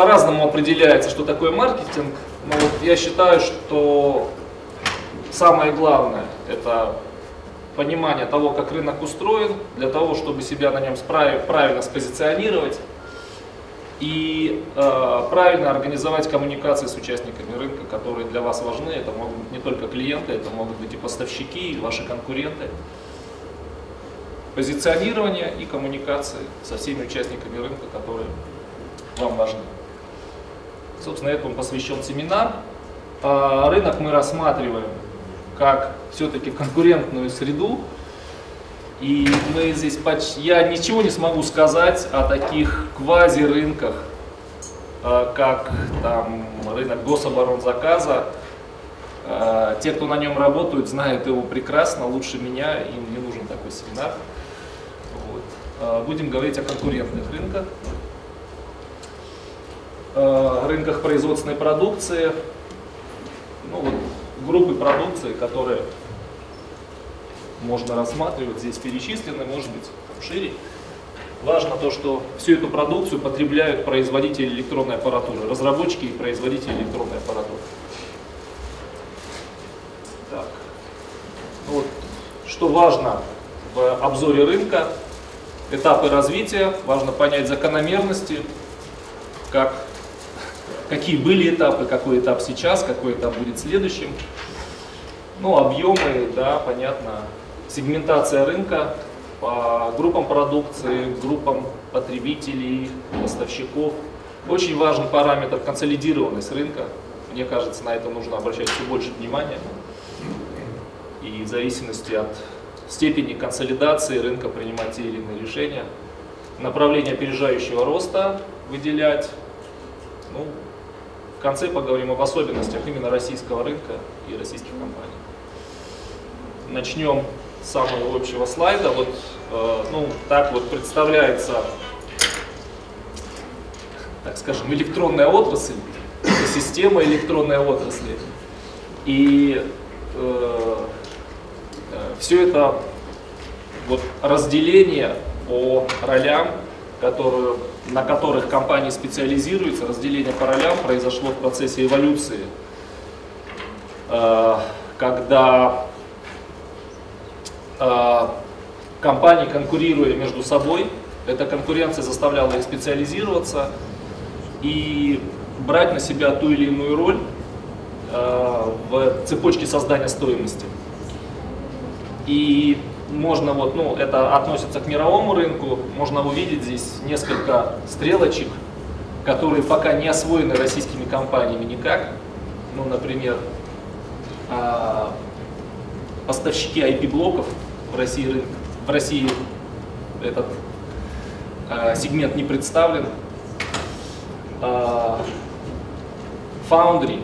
по-разному определяется, что такое маркетинг, но вот я считаю, что самое главное это понимание того, как рынок устроен, для того, чтобы себя на нем правильно спозиционировать и э, правильно организовать коммуникации с участниками рынка, которые для вас важны. Это могут быть не только клиенты, это могут быть и поставщики, и ваши конкуренты. Позиционирование и коммуникации со всеми участниками рынка, которые вам важны. Собственно, этому посвящен семинар. Э, рынок мы рассматриваем как все-таки конкурентную среду. И мы здесь почти, я ничего не смогу сказать о таких квази-рынках, э, как там рынок гособоронзаказа. Э, те, кто на нем работают, знают его прекрасно, лучше меня, им не нужен такой семинар. Вот. Будем говорить о конкурентных рынках, рынках производственной продукции. Ну, вот, группы продукции, которые можно рассматривать, здесь перечислены, может быть, шире. Важно то, что всю эту продукцию потребляют производители электронной аппаратуры, разработчики и производители электронной аппаратуры. Так. Ну вот, что важно в обзоре рынка, этапы развития, важно понять закономерности, как какие были этапы, какой этап сейчас, какой этап будет следующим. Ну, объемы, да, понятно, сегментация рынка по группам продукции, группам потребителей, поставщиков. Очень важен параметр консолидированность рынка. Мне кажется, на это нужно обращать все больше внимания. И в зависимости от степени консолидации рынка принимать те или иные решения. Направление опережающего роста выделять. Ну, в конце поговорим об особенностях именно российского рынка и российских компаний. Начнем с самого общего слайда. Вот, э, ну, так вот представляется, так скажем, электронная отрасль, система электронной отрасли. И э, э, все это вот разделение по ролям, которую на которых компании специализируются, разделение по ролям произошло в процессе эволюции, э, когда э, компании, конкурируя между собой, эта конкуренция заставляла их специализироваться и брать на себя ту или иную роль э, в цепочке создания стоимости. И можно вот, ну, это относится к мировому рынку, можно увидеть здесь несколько стрелочек, которые пока не освоены российскими компаниями никак. Ну, например, а, поставщики IP-блоков в России, в России этот а, сегмент не представлен. А, Foundry,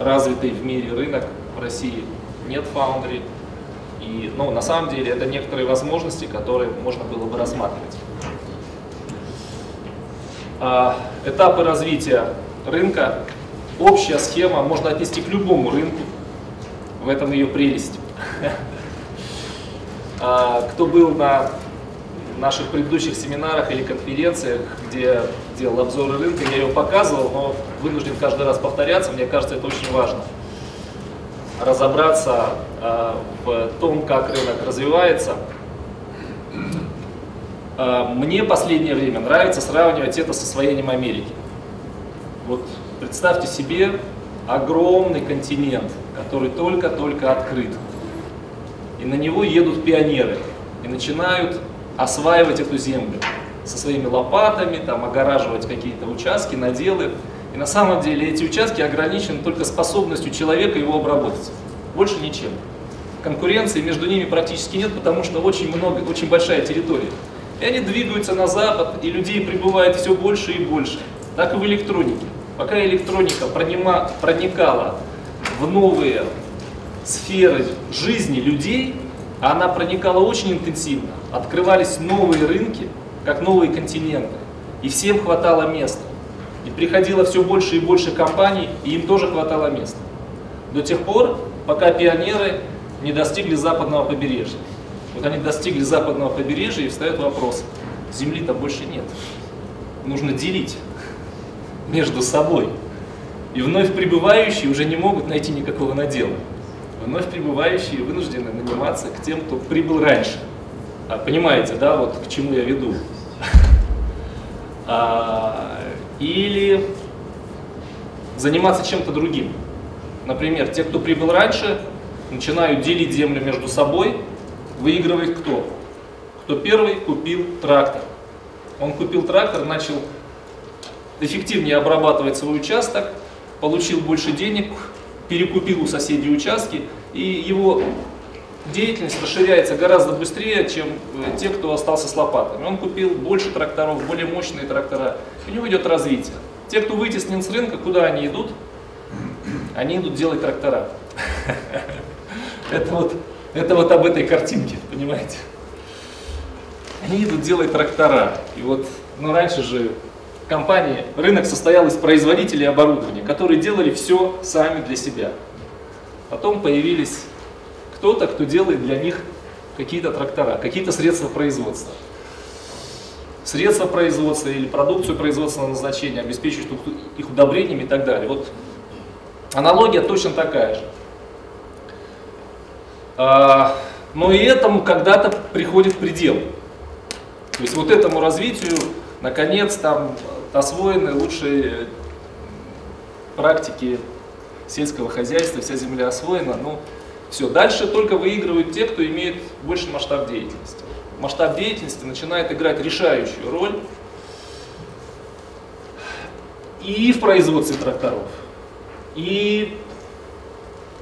развитый в мире рынок, в России нет Foundry. И ну, на самом деле это некоторые возможности, которые можно было бы рассматривать. А, этапы развития рынка. Общая схема можно отнести к любому рынку. В этом ее прелесть. А, кто был на наших предыдущих семинарах или конференциях, где делал обзоры рынка, я ее показывал, но вынужден каждый раз повторяться, мне кажется, это очень важно разобраться в том, как рынок развивается. Э, мне последнее время нравится сравнивать это с освоением Америки. Вот представьте себе огромный континент, который только-только открыт. И на него едут пионеры и начинают осваивать эту землю со своими лопатами, там, огораживать какие-то участки, наделы. И на самом деле эти участки ограничены только способностью человека его обработать. Больше ничем. Конкуренции между ними практически нет, потому что очень много, очень большая территория. И они двигаются на запад, и людей прибывает все больше и больше. Так и в электронике. Пока электроника пронима, проникала в новые сферы жизни людей, она проникала очень интенсивно. Открывались новые рынки, как новые континенты. И всем хватало места. И приходило все больше и больше компаний, и им тоже хватало места. До тех пор, пока пионеры не достигли западного побережья. Вот они достигли западного побережья и встает вопрос, земли-то больше нет. Нужно делить. между собой. И вновь прибывающие уже не могут найти никакого надела. Вновь прибывающие вынуждены наниматься к тем, кто прибыл раньше. А, понимаете, да, вот к чему я веду? А, или заниматься чем-то другим. Например, те, кто прибыл раньше, начинают делить землю между собой, выигрывает кто? Кто первый купил трактор. Он купил трактор, начал эффективнее обрабатывать свой участок, получил больше денег, перекупил у соседей участки, и его деятельность расширяется гораздо быстрее, чем э, те, кто остался с лопатами. Он купил больше тракторов, более мощные трактора, у него идет развитие. Те, кто вытеснен с рынка, куда они идут? Они идут делать трактора. Это вот, это вот об этой картинке, понимаете? Они идут делать трактора. И вот, ну раньше же компании, рынок состоял из производителей оборудования, которые делали все сами для себя. Потом появились кто-то, кто делает для них какие-то трактора, какие-то средства производства. Средства производства или продукцию производственного назначения, обеспечивают их удобрениями и так далее. Вот аналогия точно такая же. А, но и этому когда-то приходит предел. То есть вот этому развитию, наконец, там освоены лучшие практики сельского хозяйства, вся земля освоена. Ну, все, дальше только выигрывают те, кто имеет больше масштаб деятельности. Масштаб деятельности начинает играть решающую роль и в производстве тракторов, и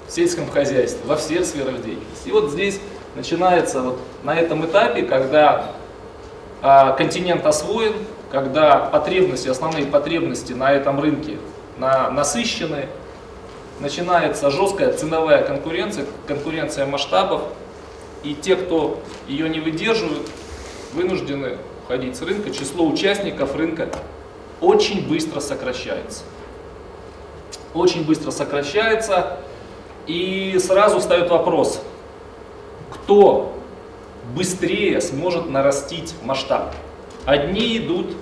в сельском хозяйстве, во всех сферах деятельности. И вот здесь начинается вот на этом этапе, когда а, континент освоен, когда потребности, основные потребности на этом рынке на, насыщены, начинается жесткая ценовая конкуренция, конкуренция масштабов, и те, кто ее не выдерживают, вынуждены уходить с рынка. Число участников рынка очень быстро сокращается. Очень быстро сокращается, и сразу встает вопрос, кто быстрее сможет нарастить масштаб. Одни идут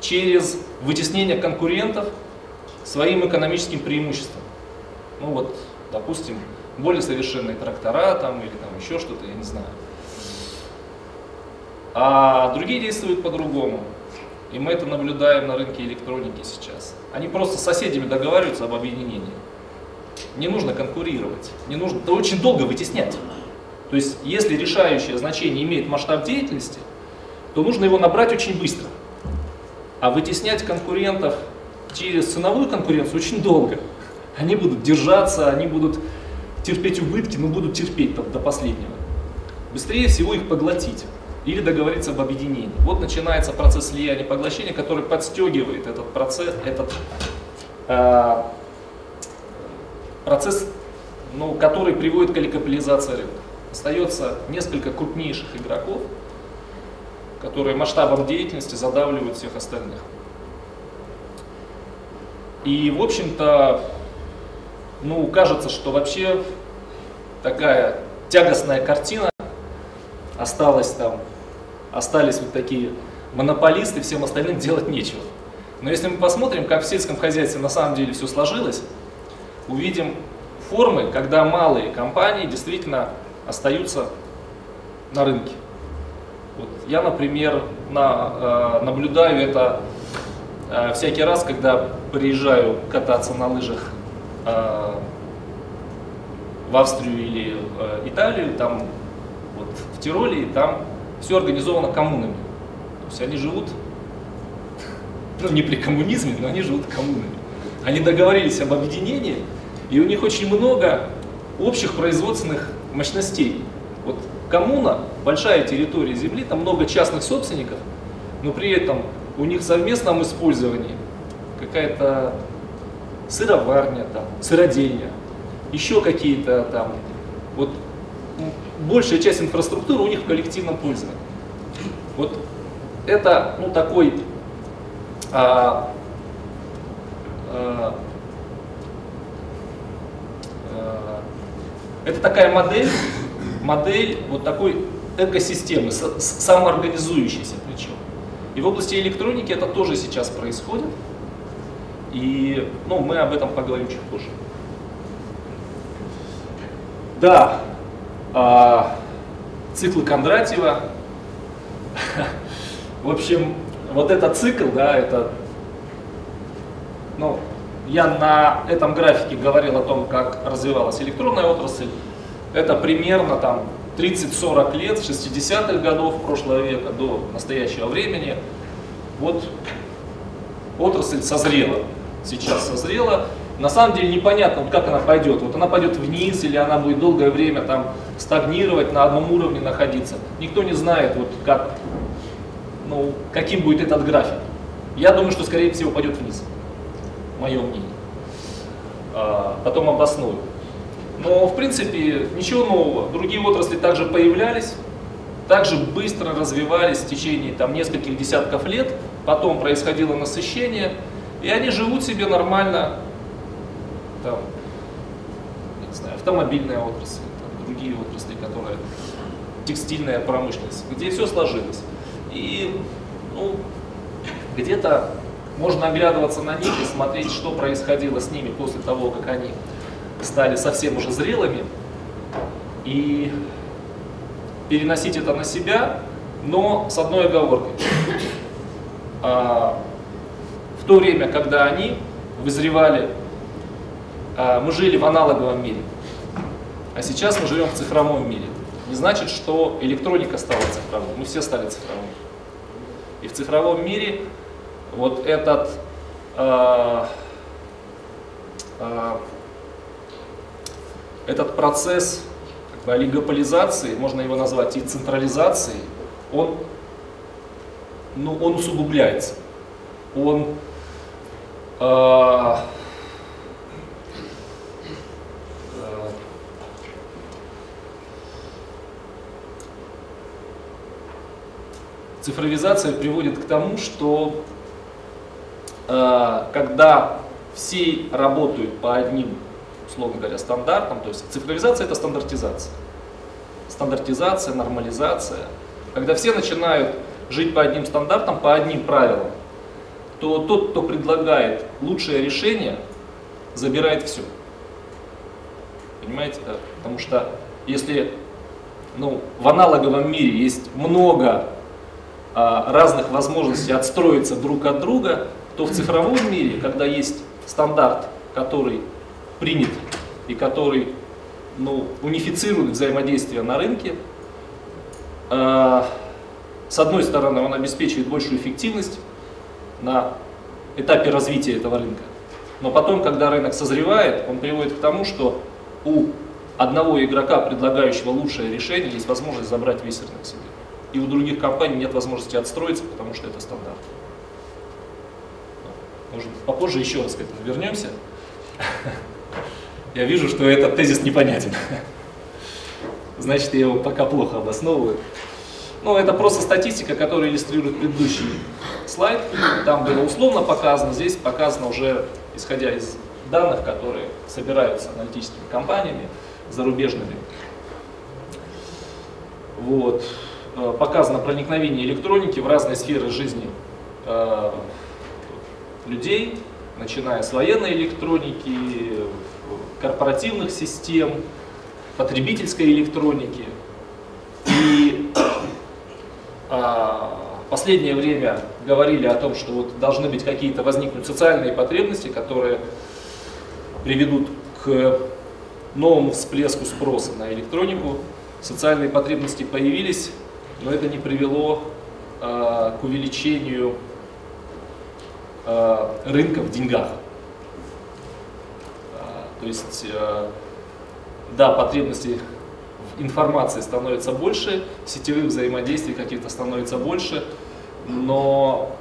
через вытеснение конкурентов своим экономическим преимуществом. Ну вот, допустим, более совершенные трактора там или там еще что-то, я не знаю. А другие действуют по-другому. И мы это наблюдаем на рынке электроники сейчас. Они просто с соседями договариваются об объединении. Не нужно конкурировать, не нужно, это очень долго вытеснять. То есть, если решающее значение имеет масштаб деятельности, то нужно его набрать очень быстро. А вытеснять конкурентов через ценовую конкуренцию очень долго. Они будут держаться, они будут терпеть убытки, но будут терпеть там, до последнего. Быстрее всего их поглотить или договориться об объединении. Вот начинается процесс слияния поглощения, который подстегивает этот процесс, этот э, процесс, ну, который приводит к олигополизации рынка. Остается несколько крупнейших игроков, которые масштабом деятельности задавливают всех остальных. И, в общем-то, ну, кажется, что вообще такая тягостная картина осталась там, остались вот такие монополисты, всем остальным делать нечего. Но если мы посмотрим, как в сельском хозяйстве на самом деле все сложилось, увидим формы, когда малые компании действительно остаются на рынке. Вот я, например, на, э, наблюдаю это э, всякий раз, когда приезжаю кататься на лыжах э, в Австрию или э, Италию, там вот в Тироле, там все организовано коммунами. То есть они живут, ну не при коммунизме, но они живут коммунами. Они договорились об объединении, и у них очень много общих производственных мощностей. Вот коммуна, большая территория земли, там много частных собственников, но при этом у них в совместном использовании какая-то сыроварня, там, сыродельня, еще какие-то там, вот большая часть инфраструктуры у них в коллективном пользовании. Вот это, ну, такой а, это такая модель, модель вот такой экосистемы, самоорганизующейся причем. И в области электроники это тоже сейчас происходит. И ну, мы об этом поговорим чуть позже. Да, а, циклы Кондратьева. В общем, вот этот цикл, да, это, ну, я на этом графике говорил о том, как развивалась электронная отрасль. Это примерно там 30-40 лет, с 60-х годов прошлого века до настоящего времени. Вот отрасль созрела, сейчас созрела. На самом деле непонятно, как она пойдет. Вот она пойдет вниз или она будет долгое время там стагнировать, на одном уровне находиться. Никто не знает, вот как, ну, каким будет этот график. Я думаю, что скорее всего пойдет вниз. Мое мнение. А, потом обосную. Но, в принципе, ничего нового. Другие отрасли также появлялись, также быстро развивались в течение там, нескольких десятков лет. Потом происходило насыщение, и они живут себе нормально. Там, не знаю, автомобильная отрасль, там, другие отрасли, которые текстильная промышленность, где все сложилось. И ну, где-то можно оглядываться на них и смотреть, что происходило с ними после того, как они стали совсем уже зрелыми, и переносить это на себя, но с одной оговоркой. А, в то время, когда они вызревали, а, мы жили в аналоговом мире, а сейчас мы живем в цифровом мире. Не значит, что электроника стала цифровой, мы все стали цифровыми. И в цифровом мире вот этот э, э, этот процесс как бы, олигополизации, можно его назвать и централизацией, он, ну, он усугубляется. Он э, цифровизация приводит к тому, что э, когда все работают по одним условно говоря, стандартам. То есть цифровизация это стандартизация. Стандартизация, нормализация. Когда все начинают жить по одним стандартам, по одним правилам, то тот, кто предлагает лучшее решение, забирает все. Понимаете, да? Потому что если ну, в аналоговом мире есть много а, разных возможностей отстроиться друг от друга, то в цифровом мире, когда есть стандарт, который принят и который ну, унифицирует взаимодействие на рынке. А, с одной стороны, он обеспечивает большую эффективность на этапе развития этого рынка. Но потом, когда рынок созревает, он приводит к тому, что у одного игрока, предлагающего лучшее решение, есть возможность забрать весь рынок себе. И у других компаний нет возможности отстроиться, потому что это стандарт. Может, попозже еще раз к этому вернемся. Я вижу, что этот тезис непонятен. Значит, я его пока плохо обосновываю. Ну, это просто статистика, которая иллюстрирует предыдущий слайд. Там было условно показано, здесь показано уже исходя из данных, которые собираются аналитическими компаниями зарубежными. Вот. Э, показано проникновение электроники в разные сферы жизни э, людей, начиная с военной электроники, корпоративных систем, потребительской электроники. И а, последнее время говорили о том, что вот должны быть какие-то возникнуть социальные потребности, которые приведут к новому всплеску спроса на электронику. Социальные потребности появились, но это не привело а, к увеличению рынка в деньгах. То есть, э, да, потребности в информации становятся больше, сетевых взаимодействий каких-то становится больше, но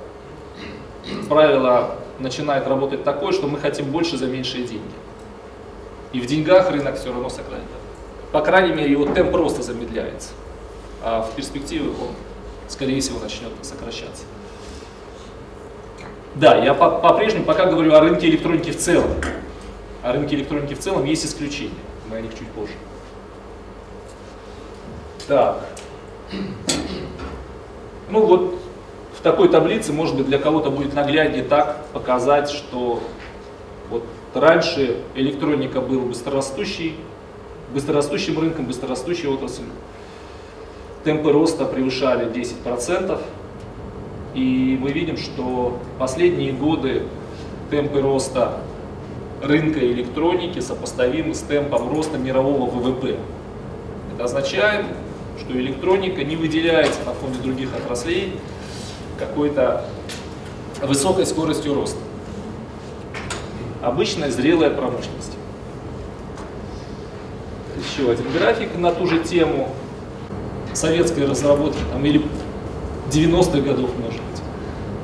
правило начинает работать такое, что мы хотим больше за меньшие деньги. И в деньгах рынок все равно сохранит. По крайней мере, его темп просто замедляется. А в перспективе он, скорее всего, начнет сокращаться. Да, я по-прежнему пока говорю о рынке электроники в целом о рынке электроники в целом есть исключения. Мы о них чуть позже. Так. Ну вот, в такой таблице, может быть, для кого-то будет нагляднее так показать, что вот раньше электроника был быстрорастущий, быстрорастущим рынком, быстрорастущей отраслью. Темпы роста превышали 10%. И мы видим, что последние годы темпы роста рынка электроники сопоставимы с темпом роста мирового ВВП. Это означает, что электроника не выделяется на фоне других отраслей какой-то высокой скоростью роста. Обычная зрелая промышленность. Еще один график на ту же тему советской разработки, там, или 90-х годов, быть.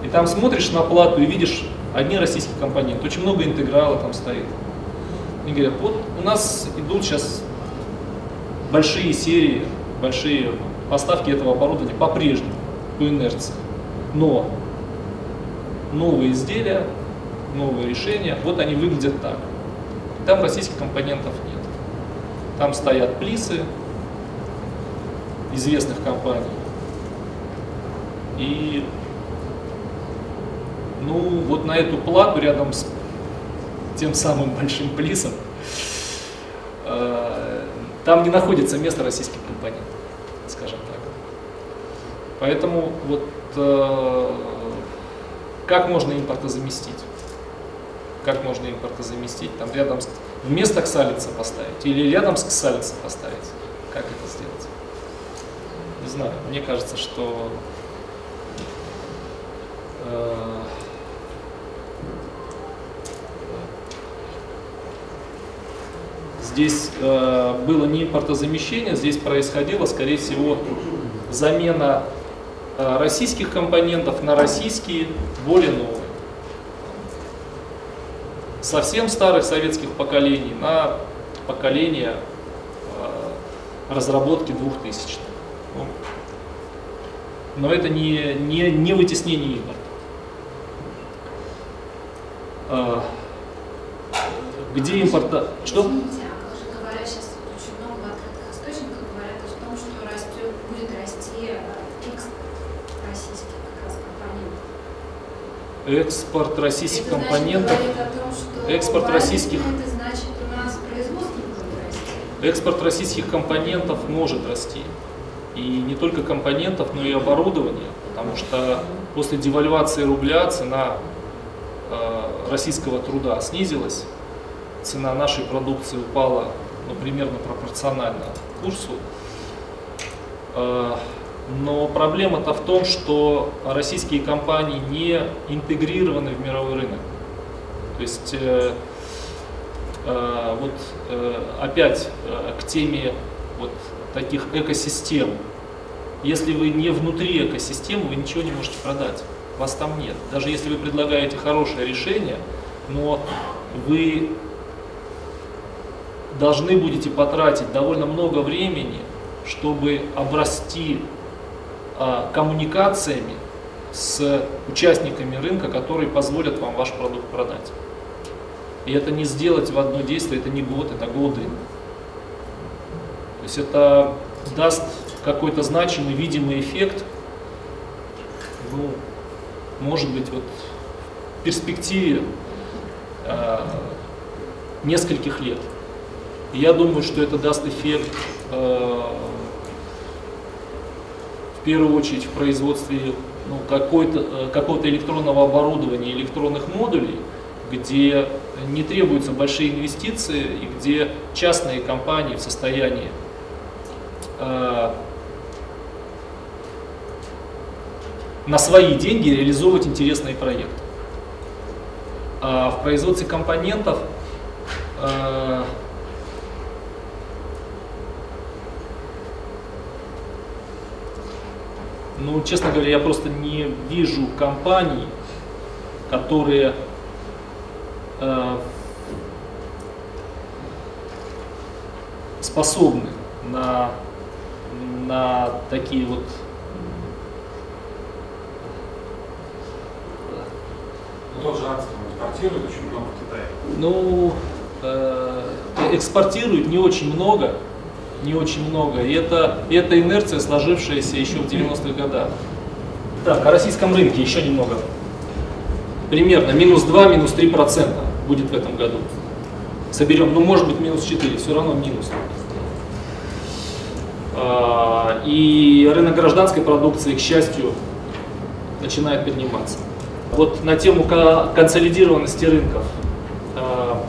И там смотришь на плату и видишь одни российские компоненты, очень много интеграла там стоит. И говорят, вот у нас идут сейчас большие серии, большие поставки этого оборудования по-прежнему, по инерции. Но новые изделия, новые решения, вот они выглядят так. Там российских компонентов нет. Там стоят плисы известных компаний. И ну вот на эту плату рядом с тем самым большим плисом э, там не находится место российских компонентов, скажем так. Поэтому вот э, как можно импортозаместить? Как можно импортозаместить? Там рядом с, вместо ксалица поставить или рядом с ксалица поставить? Как это сделать? Не знаю, мне кажется, что э, здесь э, было не импортозамещение, здесь происходило, скорее всего, замена э, российских компонентов на российские, более новые. Совсем старых советских поколений на поколение э, разработки 2000-х. Ну, но это не, не, не вытеснение импорта. Э, где импорта... Что? Извините, а как же говорят, сейчас вот очень много открытых источников говорят о том, что растет, будет расти э, экспорт российских как раз компонентов. Экспорт российских Это компонентов. том, экспорт российских- значит. Экспорт российских компонентов может расти. И не только компонентов, но и оборудования, потому что после девальвации рубля цена э, российского труда снизилась, цена нашей продукции упала ну, примерно пропорционально курсу. Э, но проблема-то в том, что российские компании не интегрированы в мировой рынок. То есть э, э, вот э, опять э, к теме вот таких экосистем. Если вы не внутри экосистемы, вы ничего не можете продать. Вас там нет. Даже если вы предлагаете хорошее решение, но вы должны будете потратить довольно много времени, чтобы обрасти коммуникациями с участниками рынка, которые позволят вам ваш продукт продать. И это не сделать в одно действие, это не год, это годы. То есть это даст какой-то значимый, видимый эффект, ну, может быть, вот в перспективе э, нескольких лет. И я думаю, что это даст эффект э, в первую очередь в производстве ну, э, какого-то электронного оборудования, электронных модулей, где не требуются большие инвестиции и где частные компании в состоянии э, на свои деньги реализовывать интересные проекты. А в производстве компонентов э, ну, честно говоря, я просто не вижу компаний, которые э, способны на, на такие вот Ну, Тот же Альстром экспортирует очень много в Китае. Ну, э, экспортируют не очень много, не очень много. И это, и это инерция, сложившаяся еще в 90-х годах. Так, о российском рынке еще немного. Примерно минус 2, минус 3 процента будет в этом году. Соберем, ну может быть минус 4, все равно минус. А, и рынок гражданской продукции, к счастью, начинает подниматься. Вот на тему консолидированности рынков. А,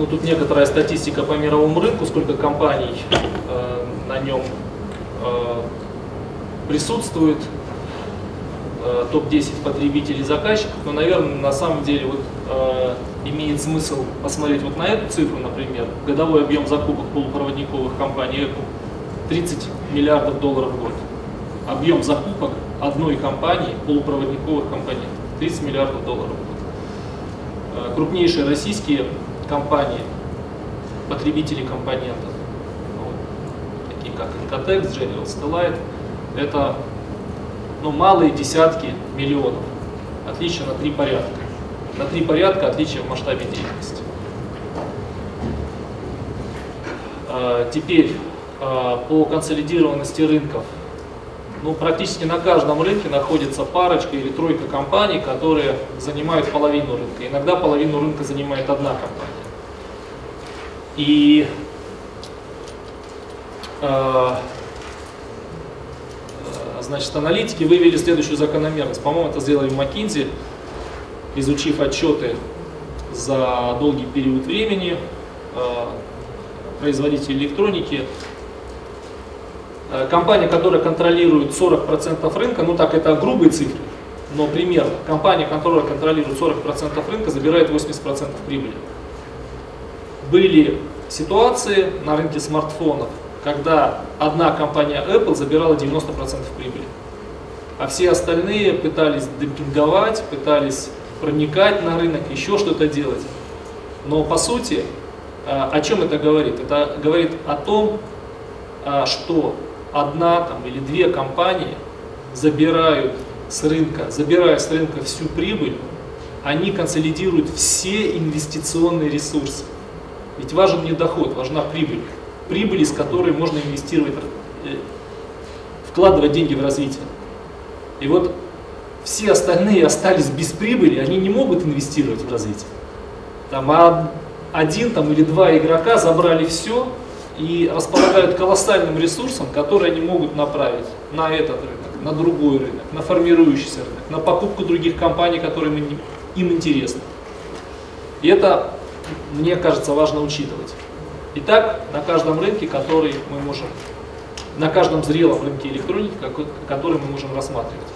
ну, тут некоторая статистика по мировому рынку, сколько компаний а, на нем присутствует, топ-10 потребителей заказчиков, но, наверное, на самом деле вот, имеет смысл посмотреть вот на эту цифру, например, годовой объем закупок полупроводниковых компаний Apple 30 миллиардов долларов в год. Объем закупок одной компании полупроводниковых компаний 30 миллиардов долларов в год. Э, крупнейшие российские компании, потребители компонентов, ну, такие как Incotex, General Stellite, это ну, малые десятки миллионов, отличие на три порядка на три порядка отличия в масштабе деятельности. А, теперь а, по консолидированности рынков. Ну, практически на каждом рынке находится парочка или тройка компаний, которые занимают половину рынка. Иногда половину рынка занимает одна компания. И э, значит, аналитики вывели следующую закономерность. По-моему, это сделали в McKinsey изучив отчеты за долгий период времени, э, производителей электроники, э, компания, которая контролирует 40% рынка, ну так это грубые цифры, но примерно, компания, которая контролирует 40% рынка, забирает 80% прибыли. Были ситуации на рынке смартфонов, когда одна компания Apple забирала 90% прибыли, а все остальные пытались демпинговать, пытались проникать на рынок, еще что-то делать. Но по сути, а, о чем это говорит? Это говорит о том, а, что одна там, или две компании забирают с рынка, забирая с рынка всю прибыль, они консолидируют все инвестиционные ресурсы. Ведь важен не доход, важна прибыль. Прибыль, из которой можно инвестировать, э, вкладывать деньги в развитие. И вот все остальные остались без прибыли, они не могут инвестировать в развитие. Там один там, или два игрока забрали все и располагают колоссальным ресурсом, который они могут направить на этот рынок, на другой рынок, на формирующийся рынок, на покупку других компаний, которые им интересны. И это, мне кажется, важно учитывать. Итак, на каждом рынке, который мы можем, на каждом зрелом рынке электроники, который мы можем рассматривать.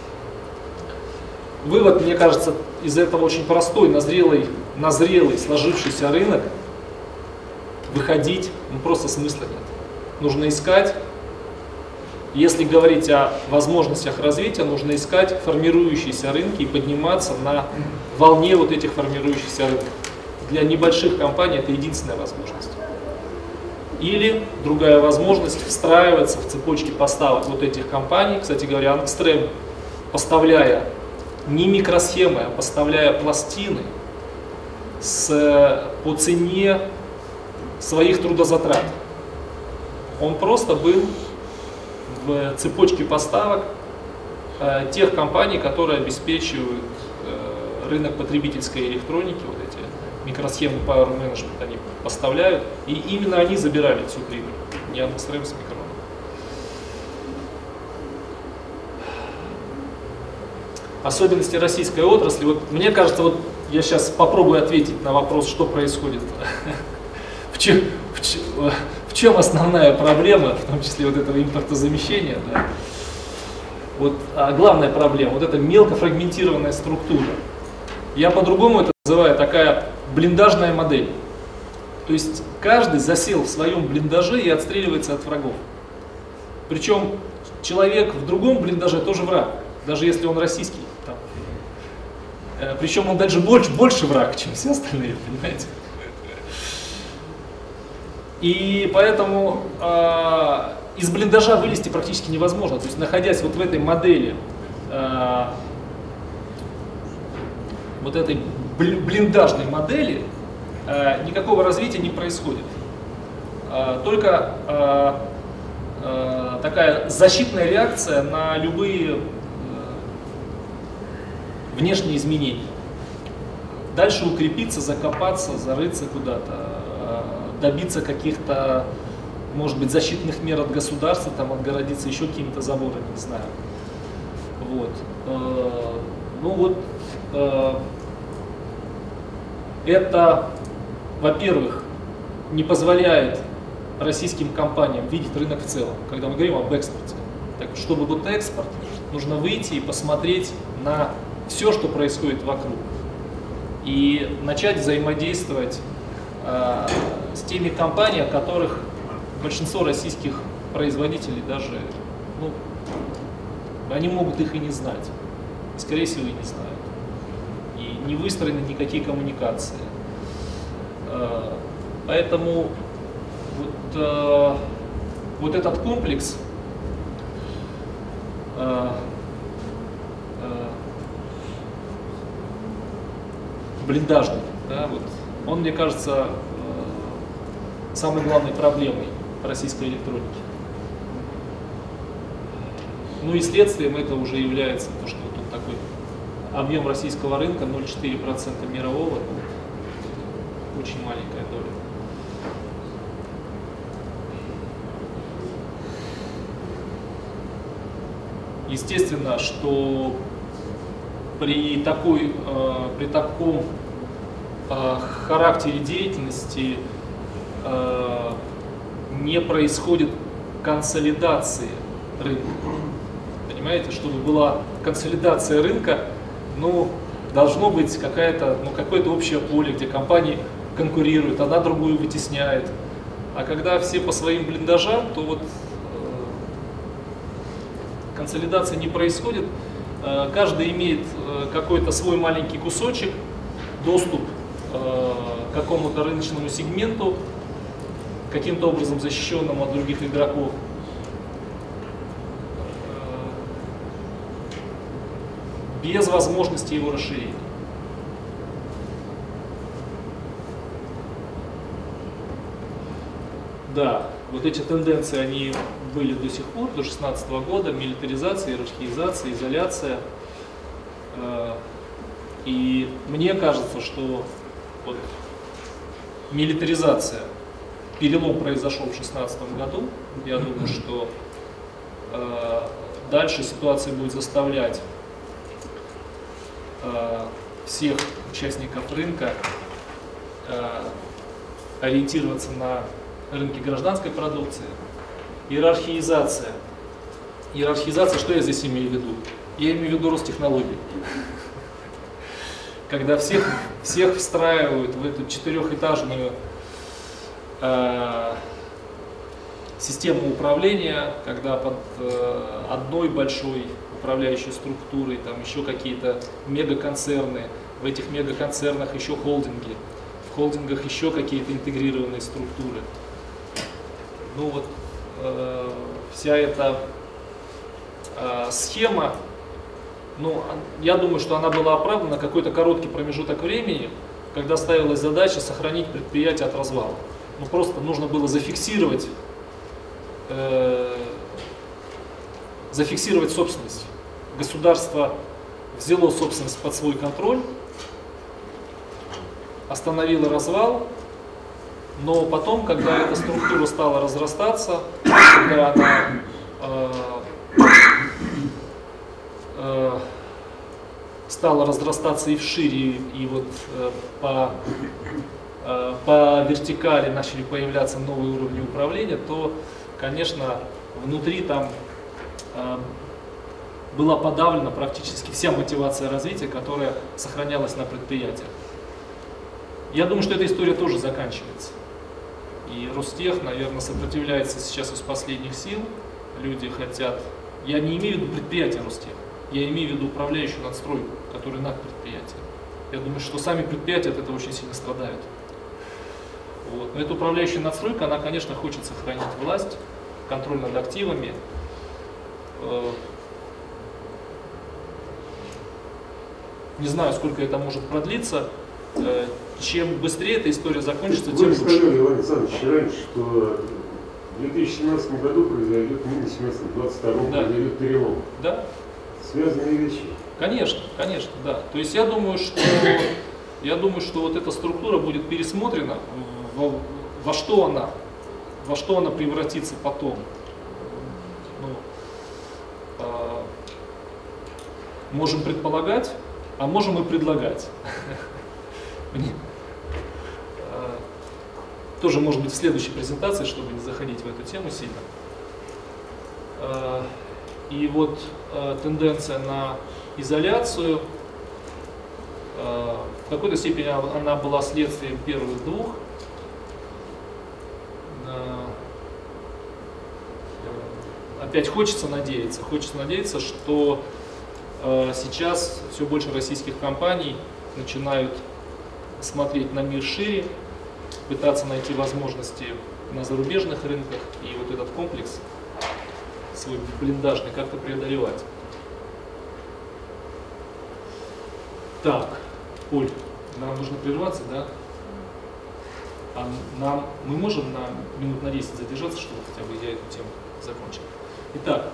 Вывод, мне кажется, из этого очень простой. На зрелый, на зрелый сложившийся рынок выходить ну, просто смысла нет. Нужно искать, если говорить о возможностях развития, нужно искать формирующиеся рынки и подниматься на волне вот этих формирующихся рынков. Для небольших компаний это единственная возможность. Или другая возможность встраиваться в цепочки поставок вот этих компаний. Кстати говоря, Ангстрем, поставляя не микросхемы, а поставляя пластины с, по цене своих трудозатрат. Он просто был в цепочке поставок э, тех компаний, которые обеспечивают э, рынок потребительской электроники, микросхемы Power Management они поставляют, и именно они забирали всю прибыль, не Ангстрем с микро. особенности российской отрасли. Вот мне кажется, вот я сейчас попробую ответить на вопрос, что происходит. В чем, в, чем, в чем основная проблема, в том числе вот этого импортозамещения, да? Вот а главная проблема, вот эта мелкофрагментированная структура. Я по-другому это называю такая блиндажная модель. То есть каждый засел в своем блиндаже и отстреливается от врагов. Причем человек в другом блиндаже тоже враг, даже если он российский. Э, Причем он даже больше, больше враг, чем все остальные, понимаете? И поэтому э, из блиндажа вылезти практически невозможно. То есть находясь вот в этой модели, э, вот этой блиндажной модели, э, никакого развития не происходит. Э, только э, такая защитная реакция на любые внешние изменения. Дальше укрепиться, закопаться, зарыться куда-то, добиться каких-то, может быть, защитных мер от государства, там отгородиться еще какими-то заборами, не знаю. Вот. Ну вот это, во-первых, не позволяет российским компаниям видеть рынок в целом, когда мы говорим об экспорте. Так, чтобы вот экспорт, нужно выйти и посмотреть на все, что происходит вокруг. И начать взаимодействовать э, с теми компаниями, которых большинство российских производителей даже, ну, они могут их и не знать. Скорее всего, и не знают. И не выстроены никакие коммуникации. Э, поэтому вот, э, вот этот комплекс э, блиндажный, да, вот, он, мне кажется, самой главной проблемой российской электроники. Ну и следствием это уже является то, что объем российского рынка 0,4% мирового, очень маленькая доля. Естественно, что при, такой, э, при таком э, характере деятельности э, не происходит консолидации рынка. Понимаете, чтобы была консолидация рынка, ну, должно быть какая-то, ну, какое-то общее поле, где компании конкурируют, одна другую вытесняет. А когда все по своим блиндажам, то вот консолидация не происходит. Каждый имеет какой-то свой маленький кусочек, доступ к какому-то рыночному сегменту, каким-то образом защищенному от других игроков. Без возможности его расширения. Да, вот эти тенденции, они были до сих пор, до 2016 года, милитаризация, иерархизация, изоляция. Э, и мне кажется, что вот милитаризация перелом произошел в 2016 году. Я думаю, что э, дальше ситуация будет заставлять всех участников рынка э, ориентироваться на рынке гражданской продукции. Иерархизация. Иерархизация, что я здесь имею в виду? Я имею в виду Ростехнологии. Когда всех, всех встраивают в эту четырехэтажную Э, систему управления, когда под э, одной большой управляющей структурой, там еще какие-то мегаконцерны, в этих мегаконцернах еще холдинги, в холдингах еще какие-то интегрированные структуры. Ну вот э, вся эта э, схема, ну, я думаю, что она была оправдана какой-то короткий промежуток времени, когда ставилась задача сохранить предприятие от развала ну, просто нужно было зафиксировать, э, зафиксировать собственность. Государство взяло собственность под свой контроль, остановило развал, но потом, когда эта структура стала разрастаться, когда она э, э, стала разрастаться и вшире, и вот э, по Э, по вертикали начали появляться новые уровни управления, то, конечно, внутри там э, была подавлена практически вся мотивация развития, которая сохранялась на предприятиях. Я думаю, что эта история тоже заканчивается. И Ростех, наверное, сопротивляется сейчас из последних сил. Люди хотят... Я не имею в виду предприятие Ростех, я имею в виду управляющую надстройку, которая над предприятием. Я думаю, что сами предприятия от этого очень сильно страдают. Вот. Но эта управляющая надстройка, она, конечно, хочет сохранить власть, контроль над активами. Не знаю, сколько это может продлиться. Э, чем быстрее эта история закончится, Вы тем лучше. Вы сказали, Иван Александрович, раньше, что В 2017 году произойдет, ну, не 17, 22 Да. произойдет перелом. Да, Связанные вещи. Конечно, конечно, да. То есть я думаю, что я думаю, что вот эта структура будет пересмотрена, во, во что она, во что она превратится потом. Ну, а, можем предполагать, а можем и предлагать. А, Тоже может быть в следующей презентации, чтобы не заходить в эту тему сильно. А, И вот э, тенденция на изоляцию, в какой-то степени она была следствием первых двух. Опять хочется надеяться, хочется надеяться, что сейчас все больше российских компаний начинают смотреть на мир шире, пытаться найти возможности на зарубежных рынках и вот этот комплекс свой блиндажный как-то преодолевать. Так, Оль, нам нужно прерваться, да? А нам, мы можем на минут на 10 задержаться, чтобы хотя бы я эту тему закончил. Итак,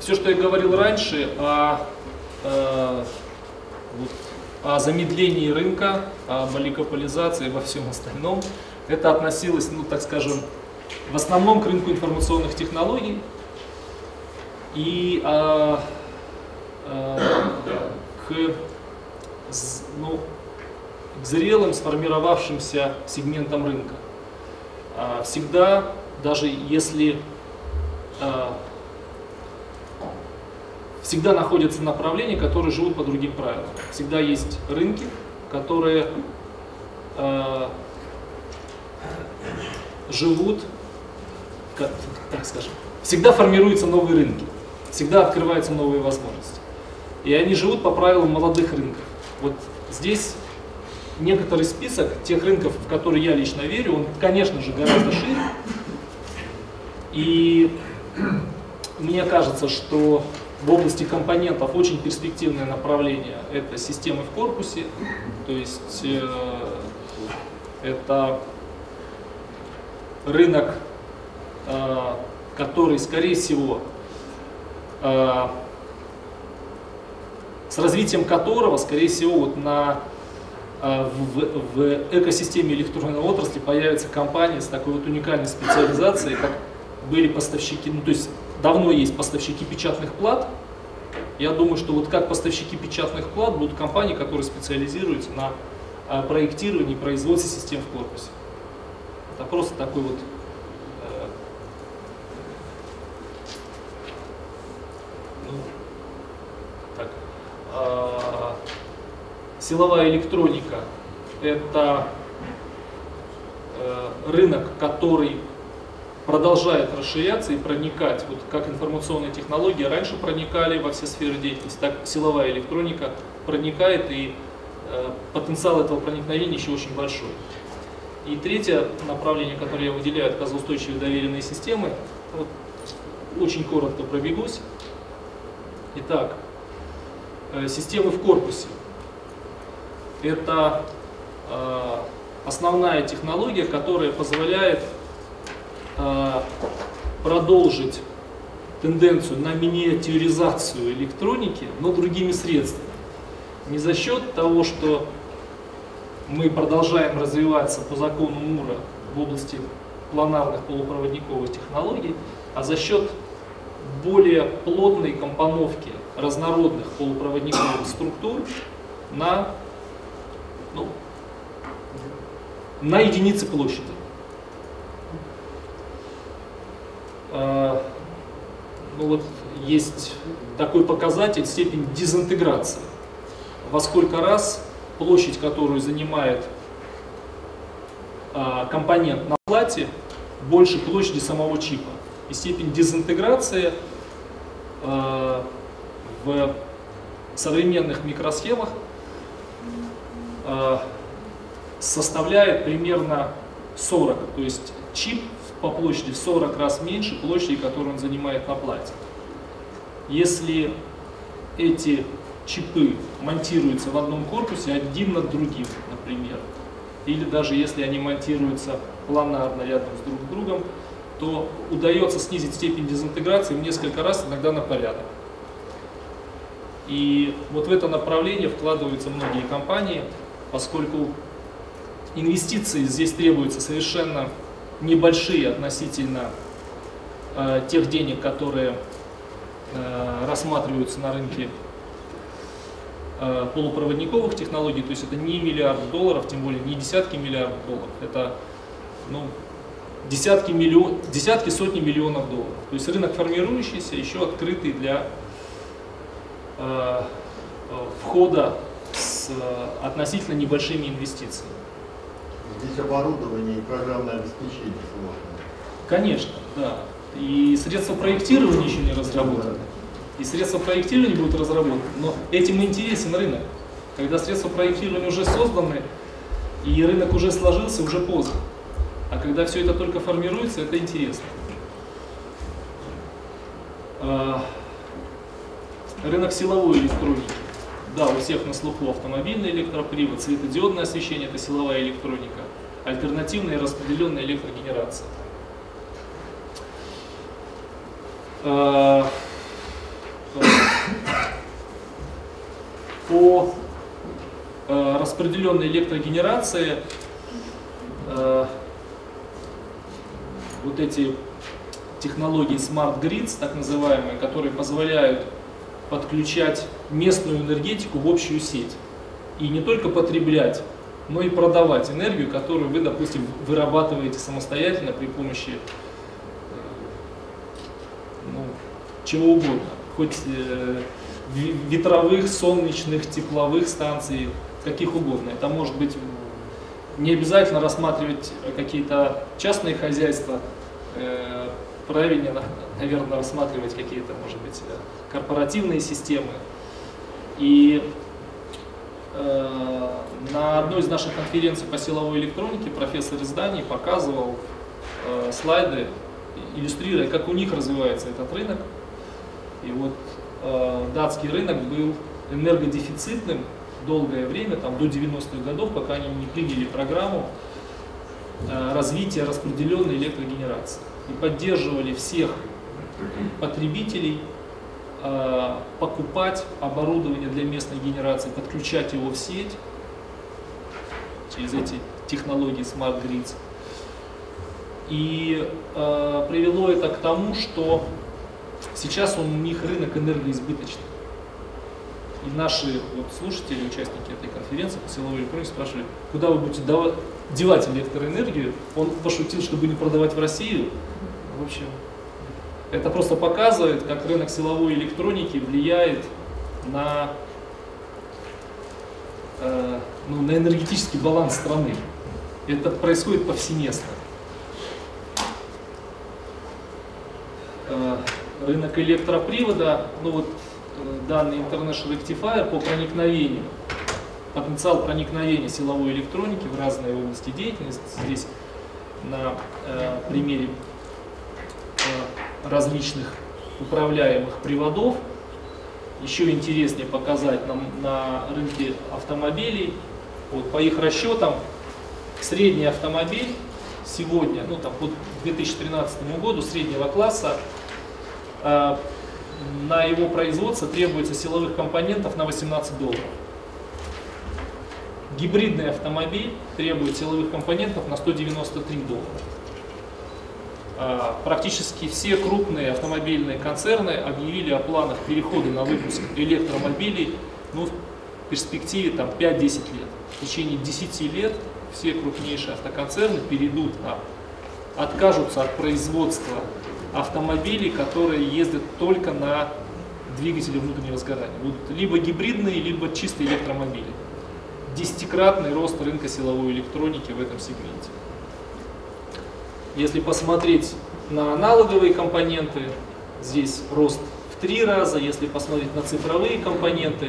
все, что я говорил раньше о, э, вот, о замедлении рынка, об олигополизации во всем остальном, это относилось, ну так скажем, в основном к рынку информационных технологий и а, а, к, ну, к зрелым сформировавшимся сегментам рынка. А, Всегда, даже если всегда находятся направления, которые живут по другим правилам. Всегда есть рынки, которые а, живут как, так скажем, всегда формируются новые рынки, всегда открываются новые возможности. И они живут по правилам молодых рынков. Вот здесь некоторый список тех рынков, в которые я лично верю, он, конечно же, гораздо шире. И мне кажется, что в области компонентов очень перспективное направление – это системы в корпусе, то есть э, это рынок, э, который, скорее всего, э, с развитием которого, скорее всего, вот на, э, в, в экосистеме электронной отрасли появятся компании с такой вот уникальной специализацией, как были поставщики, ну то есть давно есть поставщики печатных плат. Я думаю, что вот как поставщики печатных плат будут компании, которые специализируются на э, проектировании и производстве систем в корпусе. Это просто такой вот э, ну, а, силовая электроника это э, рынок, который продолжает расширяться и проникать, вот как информационные технологии раньше проникали во все сферы деятельности, так силовая электроника проникает и э, потенциал этого проникновения еще очень большой. И третье направление, которое я выделяю, это газоустойчивые доверенные системы. Вот, очень коротко пробегусь. Итак, э, системы в корпусе. Это э, основная технология, которая позволяет продолжить тенденцию на миниатюризацию электроники, но другими средствами. Не за счет того, что мы продолжаем развиваться по закону Мура в области планарных полупроводниковых технологий, а за счет более плотной компоновки разнородных полупроводниковых структур на, ну, на единицы площади. А, Ну вот есть такой показатель степень дезинтеграции. Во сколько раз площадь, которую занимает а, компонент на плате, больше площади самого чипа. И степень дезинтеграции а, в современных микросхемах а, составляет примерно 40. То есть чип по площади в 40 раз меньше площади, которую он занимает на плате. Если эти чипы монтируются в одном корпусе один над другим, например, или даже если они монтируются планарно рядом с друг другом, то удается снизить степень дезинтеграции в несколько раз, иногда на порядок. И вот в это направление вкладываются многие компании, поскольку инвестиции здесь требуются совершенно небольшие относительно э, тех денег, которые э, рассматриваются на рынке э, полупроводниковых технологий, то есть это не миллиард долларов, тем более не десятки миллиардов долларов, это ну, десятки, миллион, десятки, сотни миллионов долларов. То есть рынок формирующийся, еще открытый для э, входа с э, относительно небольшими инвестициями. Здесь оборудование и программное обеспечение сложное. Конечно, да. И средства проектирования еще не разработаны. И средства проектирования будут разработаны. Но этим интересен рынок. Когда средства проектирования уже созданы, и рынок уже сложился, уже поздно. А когда все это только формируется, это интересно. А, рынок силовой электроники. Да, у всех на слуху автомобильный электропривод, светодиодное освещение – это силовая электроника, альтернативная и распределенная электрогенерация. А, по а, распределенной электрогенерации а, вот эти технологии Smart Grids, так называемые, которые позволяют подключать местную энергетику в общую сеть. И не только потреблять, но и продавать энергию, которую вы, допустим, вырабатываете самостоятельно при помощи э, ну, чего угодно. Хоть э, ветровых, солнечных, тепловых станций, каких угодно. Это может быть не обязательно рассматривать какие-то частные хозяйства, э, правильнее, наверное, рассматривать какие-то, может быть, э, корпоративные системы. И э, на одной из наших конференций по силовой электронике профессор изданий показывал э, слайды, иллюстрируя, как у них развивается этот рынок. И вот э, датский рынок был энергодефицитным долгое время, там, до 90-х годов, пока они не приняли программу э, развития распределенной электрогенерации. И поддерживали всех потребителей покупать оборудование для местной генерации, подключать его в сеть через эти технологии Smart Grids. И э, привело это к тому, что сейчас у них рынок энергоизбыточный. И наши вот, слушатели, участники этой конференции по силовой электронике спрашивали, куда вы будете давать, девать электроэнергию. Он пошутил, чтобы не продавать в Россию. В общем, это просто показывает, как рынок силовой электроники влияет на, э, ну, на энергетический баланс страны. Это происходит повсеместно. Э, рынок электропривода, ну вот э, данный International Rectifier по проникновению, потенциал проникновения силовой электроники в разные области деятельности. Здесь на э, примере различных управляемых приводов. Еще интереснее показать нам на рынке автомобилей. Вот, по их расчетам, средний автомобиль сегодня, ну там по 2013 году среднего класса а, на его производство требуется силовых компонентов на 18 долларов. Гибридный автомобиль требует силовых компонентов на 193 доллара. А, практически все крупные автомобильные концерны объявили о планах перехода на выпуск электромобилей ну, в перспективе там, 5-10 лет. В течение 10 лет все крупнейшие автоконцерны перейдут на, откажутся от производства автомобилей, которые ездят только на двигатели внутреннего сгорания. Будут либо гибридные, либо чистые электромобили. Десятикратный рост рынка силовой электроники в этом сегменте. Если посмотреть на аналоговые компоненты, здесь рост в три раза. Если посмотреть на цифровые компоненты,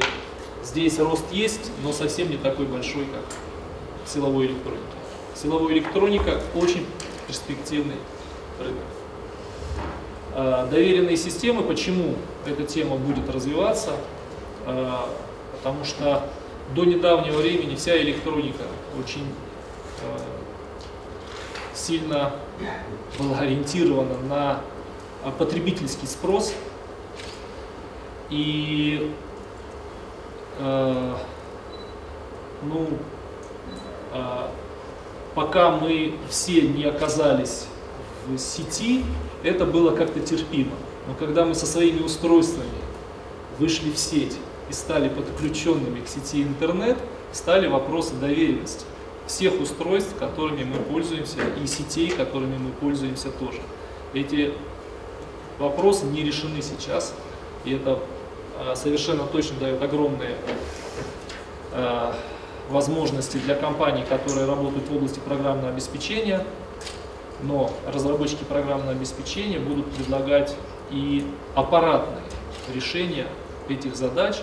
здесь рост есть, но совсем не такой большой, как в силовой электронике. Силовая электроника очень перспективный рынок. А, доверенные системы, почему эта тема будет развиваться? А, потому что до недавнего времени вся электроника очень э, сильно была ориентирована на э, потребительский спрос и э, ну, э, пока мы все не оказались в сети, это было как-то терпимо. Но когда мы со своими устройствами вышли в сеть и стали подключенными к сети интернет, стали вопросы доверенности всех устройств, которыми мы пользуемся, и сетей, которыми мы пользуемся тоже. Эти вопросы не решены сейчас, и это а, совершенно точно дает огромные а, возможности для компаний, которые работают в области программного обеспечения, но разработчики программного обеспечения будут предлагать и аппаратные решения этих задач.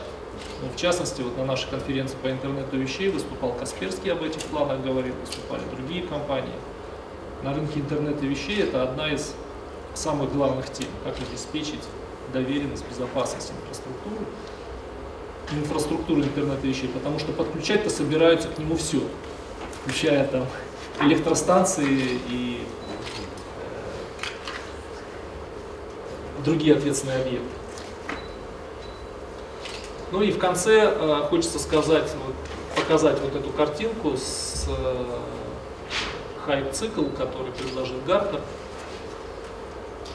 Ну, в частности, вот на нашей конференции по интернету вещей выступал Касперский об этих планах говорил, выступали другие компании. На рынке интернета вещей это одна из самых главных тем, как обеспечить доверенность, безопасность инфраструктуры, инфраструктуры интернета вещей, потому что подключать-то собираются к нему все, включая там электростанции и э, другие ответственные объекты. Ну и в конце э, хочется сказать, вот, показать вот эту картинку с э, хайп-цикл, который предложил Гартнер.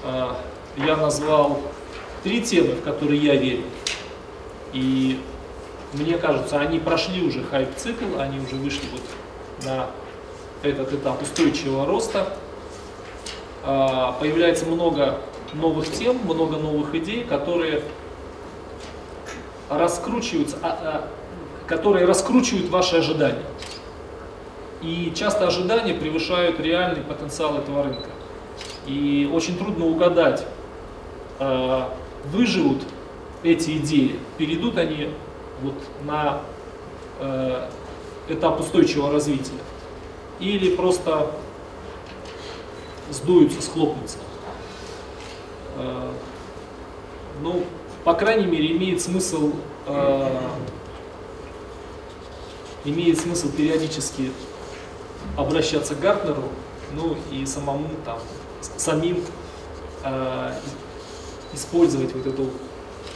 Э, я назвал три темы, в которые я верю. И мне кажется, они прошли уже хайп-цикл, они уже вышли вот на этот этап устойчивого роста. А, появляется много новых тем, много новых идей, которые раскручиваются, а, а, которые раскручивают ваши ожидания. И часто ожидания превышают реальный потенциал этого рынка. И очень трудно угадать, выживут эти идеи, перейдут они вот на этап устойчивого развития или просто сдуются, схлопнутся. Ну, по крайней мере, имеет смысл э, имеет смысл периодически обращаться к Гартнеру, ну и самому там, самим э, использовать вот эту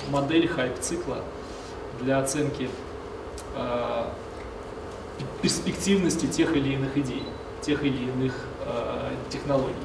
модель хайп-цикла для оценки э, перспективности тех или иных идей, тех или иных э, технологий.